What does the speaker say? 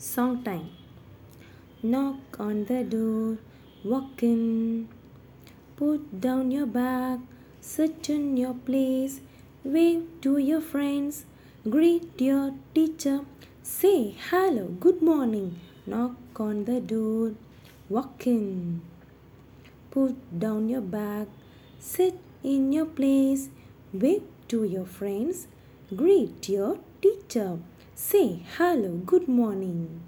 Song time. Knock on the door, walk in. Put down your bag, sit in your place. Wave to your friends, greet your teacher. Say hello, good morning. Knock on the door, walk in. Put down your bag, sit in your place. Wave to your friends, greet your teacher. Say hello, good morning.